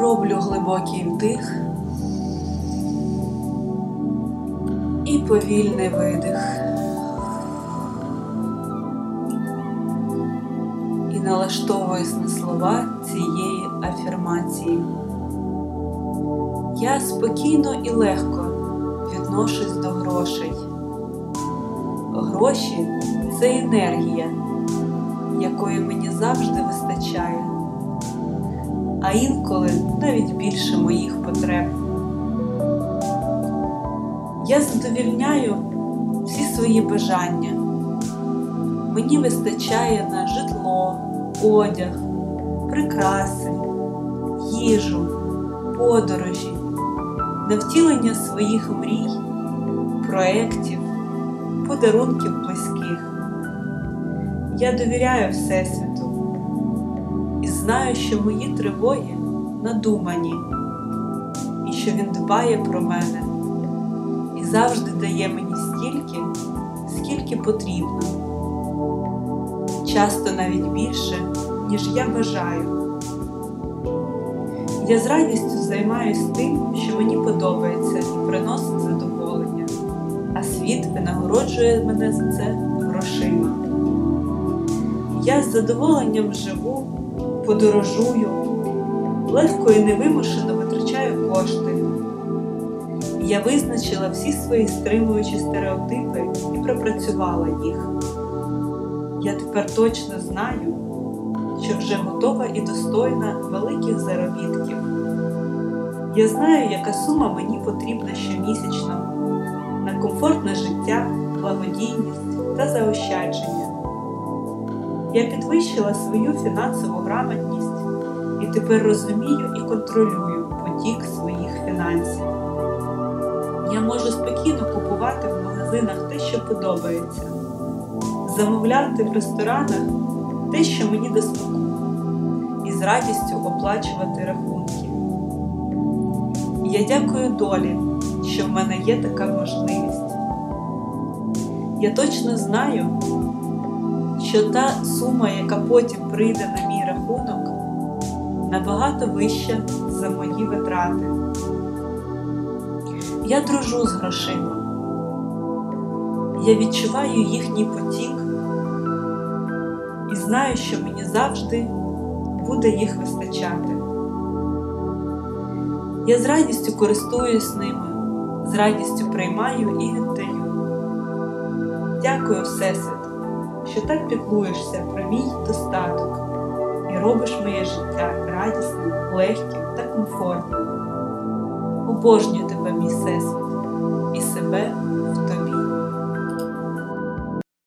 Роблю глибокий вдих і повільний видих. І налаштовуюсь на слова цієї афірмації. Я спокійно і легко відношусь до грошей. Гроші це енергія, якої мені завжди вистачає, а інколи навіть більше моїх потреб. Я задовільняю всі свої бажання. Мені вистачає на житло, одяг, прикраси, їжу, подорожі, на втілення своїх мрій, проєктів, подарунків близьких. Я довіряю Всесвіту знаю, що мої тривоги надумані, і що він дбає про мене і завжди дає мені стільки, скільки потрібно, часто навіть більше, ніж я бажаю. Я з радістю займаюся тим, що мені подобається і приносить задоволення, а світ винагороджує мене за це грошима. Я з задоволенням живу, подорожую, легко і невимушено витрачаю кошти. Я визначила всі свої стримуючі стереотипи і пропрацювала їх. Я тепер точно знаю, що вже готова і достойна великих заробітків. Я знаю, яка сума мені потрібна щомісячно на комфортне життя, благодійність та заощадження. Я підвищила свою фінансову грамотність і тепер розумію і контролюю потік своїх фінансів. Я можу спокійно купувати в магазинах те, що подобається, замовляти в ресторанах те, що мені до смаку, і з радістю оплачувати рахунки. Я дякую долі, що в мене є така можливість. Я точно знаю, що та сума, яка потім прийде на мій рахунок, набагато вища за мої витрати. Я дружу з грошима. Я відчуваю їхній потік і знаю, що мені завжди буде їх вистачати. Я з радістю користуюсь ними, з радістю приймаю і віддаю. Дякую, Всесвіт, що так піклуєшся про мій достаток і робиш моє життя радісним, легким та комфортним. Обожнюю тебе, мій всесвіт, і себе